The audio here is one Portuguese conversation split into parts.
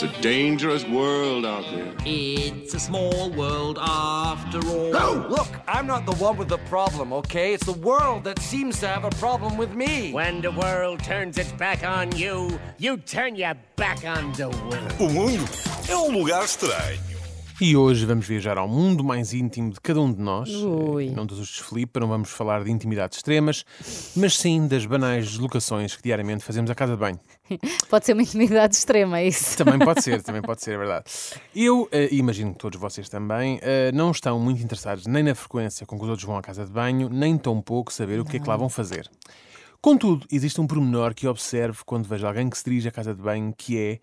It's a dangerous world out there. It's a small world after all. No! Look, I'm not the one with the problem, okay? It's the world that seems to have a problem with me. When the world turns its back on you, you turn your back on the world. O mundo é um lugar estranho. E hoje vamos viajar ao mundo mais íntimo de cada um de nós. Ui. Não dos Filipe, não vamos falar de intimidades extremas, mas sim das banais deslocações que diariamente fazemos à casa de banho. Pode ser uma intimidade extrema, é isso? Também pode ser, também pode ser, é verdade. Eu, e imagino que todos vocês também, eh, não estão muito interessados nem na frequência com que os outros vão à casa de banho, nem tão pouco saber o que é que lá vão fazer. Contudo, existe um pormenor que observo quando vejo alguém que se dirige à casa de banho, que é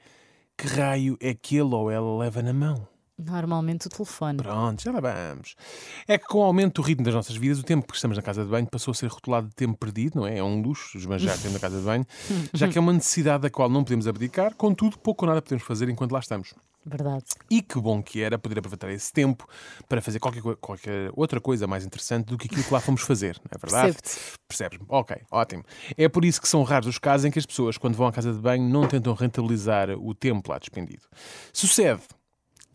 que raio é que ele ou ela leva na mão. Normalmente o telefone. Pronto, já lá vamos. É que com o aumento do ritmo das nossas vidas, o tempo que estamos na casa de banho passou a ser rotulado de tempo perdido, não é? É um luxo esbanjar tempo na casa de banho, já que é uma necessidade da qual não podemos abdicar, contudo, pouco ou nada podemos fazer enquanto lá estamos. Verdade. E que bom que era poder aproveitar esse tempo para fazer qualquer, qualquer outra coisa mais interessante do que aquilo que lá fomos fazer, não é verdade? Percebes-me? Ok, ótimo. É por isso que são raros os casos em que as pessoas, quando vão à casa de banho, não tentam rentabilizar o tempo lá despendido. Sucede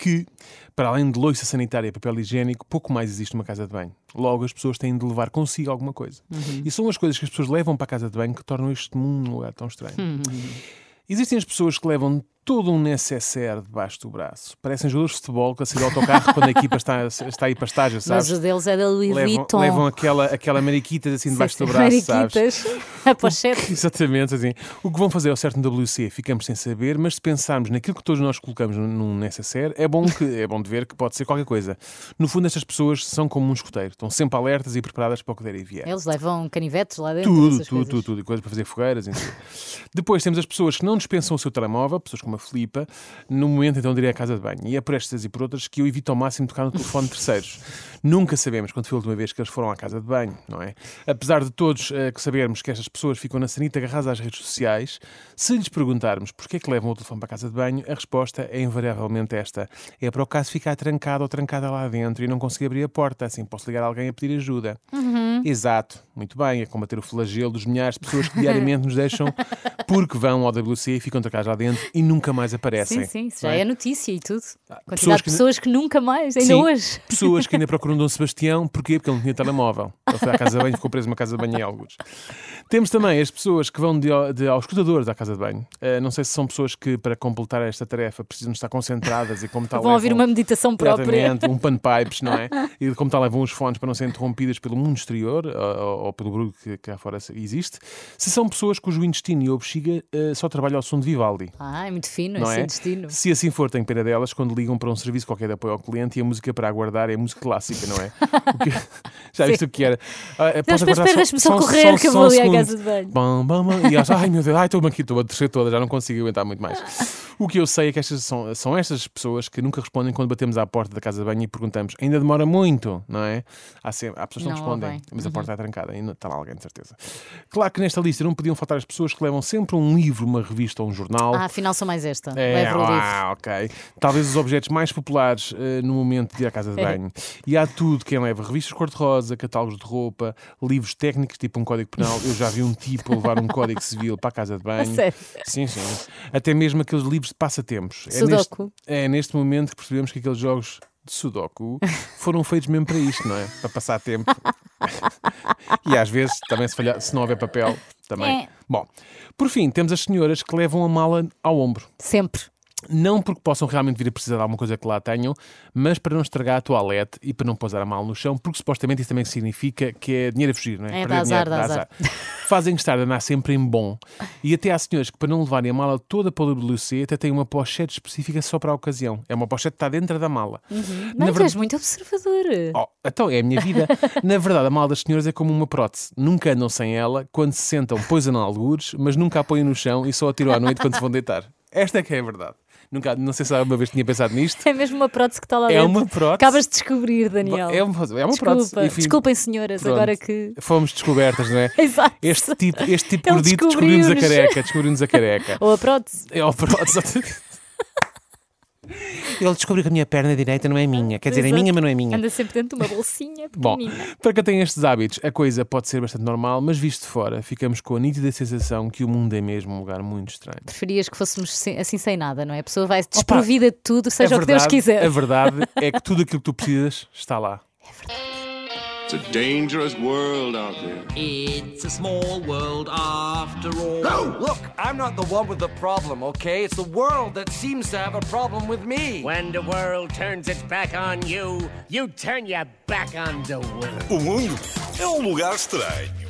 que, para além de loiça sanitária e papel higiênico, pouco mais existe numa casa de banho. Logo, as pessoas têm de levar consigo alguma coisa. E são as coisas que as pessoas levam para a casa de banho que tornam este mundo um lugar tão estranho. Existem as pessoas que levam todo um necessaire debaixo do braço. Parecem jogadores de futebol que a sair do autocarro quando a equipa está, está a ir para estágio, sabes? Mas o deles é da Louis levam, Vuitton. levam aquela, aquela mariquita assim debaixo do braço, sabes? Mariquitas. A pochete. Exatamente, assim. O que vão fazer ao certo no WC ficamos sem saber, mas se pensarmos naquilo que todos nós colocamos num- necessaire, é bom, que, é bom de ver que pode ser qualquer coisa. No fundo, estas pessoas são como um escoteiro, estão sempre alertas e preparadas para o que der e vier. Eles levam canivetes lá dentro. Tudo, tudo, tudo, tudo, e coisas para fazer fogueiras. Depois temos as pessoas que não dispensam o seu telemóvel, pessoas como a Filipa, no momento então de ir à casa de banho. E é por estas e por outras que eu evito ao máximo tocar no telefone de terceiros. Nunca sabemos quando foi a última vez que eles foram à casa de banho, não é? Apesar de todos eh, que sabermos que estas pessoas ficam na sanita agarradas às redes sociais, se lhes perguntarmos porquê é que levam o telefone para a casa de banho, a resposta é invariavelmente esta. É para o caso ficar trancado ou trancada lá dentro e não conseguir abrir a porta, assim posso ligar a alguém a pedir ajuda. Exato, muito bem, é combater o flagelo dos milhares de pessoas que diariamente nos deixam porque vão ao WC e ficam trancados lá dentro e nunca mais aparecem. Sim, sim, isso já é? é notícia e tudo. pessoas Quantidade que de pessoas que nunca mais, ainda Sim, hoje. Pessoas que ainda procuram Dom Sebastião, porquê? Porque ele não tinha telemóvel. Ele foi à casa de banho ficou preso numa casa de banho em alguns. Temos também as pessoas que vão de, de, aos escutadores à casa de banho. Eh, não sei se são pessoas que, para completar esta tarefa, precisam estar concentradas e como tal. Vão ouvir uma meditação própria. Um panpipes, não é? E como tal levam os fones para não serem interrompidas pelo mundo exterior ou, ou pelo barulho que cá fora existe. Se são pessoas cujo intestino e bexiga eh, só trabalham ao som de Vivaldi. Ah, é muito fino Não esse é? destino. Se assim for, tenho pena delas quando ligam para um serviço qualquer de apoio ao cliente e a música para aguardar é música clássica, não é? O que- Já viste o que era? Ah, é, pode espera, espera, deixa-me só correr, que eu vou ali à casa de banho. Bam, bam, bam. E elas, ai meu Deus, ai, estou-me aqui, estou a descer toda, já não consigo aguentar muito mais. O que eu sei é que estas são, são estas pessoas que nunca respondem quando batemos à porta da casa de banho e perguntamos, ainda demora muito, não é? Há, sempre, há pessoas que não, Não, respondem, bem. mas a porta está trancada, ainda está lá alguém, de certeza. Claro que nesta lista não podiam faltar as pessoas que levam sempre um livro, uma revista ou um jornal. Ah, afinal são mais esta. É, Leva o livro. ah, ok. Talvez os objetos mais populares eh, no momento de ir à casa de É. banho. E há tudo, quem leva revistas cor-de-rosa, catálogos de roupa, livros técnicos, tipo um código penal. Eu já vi um tipo levar um código civil para a casa de banho. sério? Sim, sim. Até mesmo aqueles livros de passatempos. É Sudoku. neste, é neste momento que percebemos que aqueles jogos de Sudoku foram feitos mesmo para isto, não é? Para passar tempo. e às vezes, também se, falhar, se não houver papel, também. É. Bom, por fim, temos as senhoras que levam a mala ao ombro. Sempre. Não porque possam realmente vir a precisar de alguma coisa que lá tenham, mas para não estragar a toalete e para não pousar a mala no chão, porque supostamente isso também significa que é dinheiro a fugir, não é? É, dá azar, dá azar. Fazem estar a andar sempre em bom. E até há senhores que, para não levarem a mala toda para o WC, até têm uma pochete específica só para a ocasião. É uma pochete que está dentro da mala. Na Mas verdade- és muito observador. Oh, então é a minha vida. Na verdade, a mala das senhoras é como uma prótese. Nunca andam sem ela, quando se sentam, poisam a algures, mas nunca a põem no chão e só a tiram à noite quando se vão deitar. Esta é que é a verdade. Nunca, não sei se alguma vez tinha pensado nisto. É mesmo uma prótese que está lá É dentro. uma prótese. Acabas de descobrir, Daniel. É uma, é uma Desculpa. prótese. Enfim, Desculpem, senhoras, pronto. agora que. Fomos descobertas, não é? Exato. Este tipo, este tipo gordito descobriu-nos a careca. Descobriu-nos a careca. Ou a prótese. É o prótese. Ele descobriu que a minha perna direita não é minha. Quer dizer, é Exato. minha, mas não é minha. Anda sempre dentro de uma bolsinha Bom, para quem tem estes hábitos, a coisa pode ser bastante normal, mas visto de fora, ficamos com a nítida sensação que o mundo é mesmo um lugar muito estranho. Preferias que fôssemos sem- assim sem nada, não é? A pessoa vai desprovida de tudo, seja a o que Deus verdade- quiser. A verdade é que tudo aquilo que tu precisas está lá. It's a dangerous world out there. It's a small world after all. No! Look, I'm not the one with the problem, okay? It's the world that seems to have a problem with me. When the world turns its back on you, you turn your back on the world. O mundo é um lugar estranho.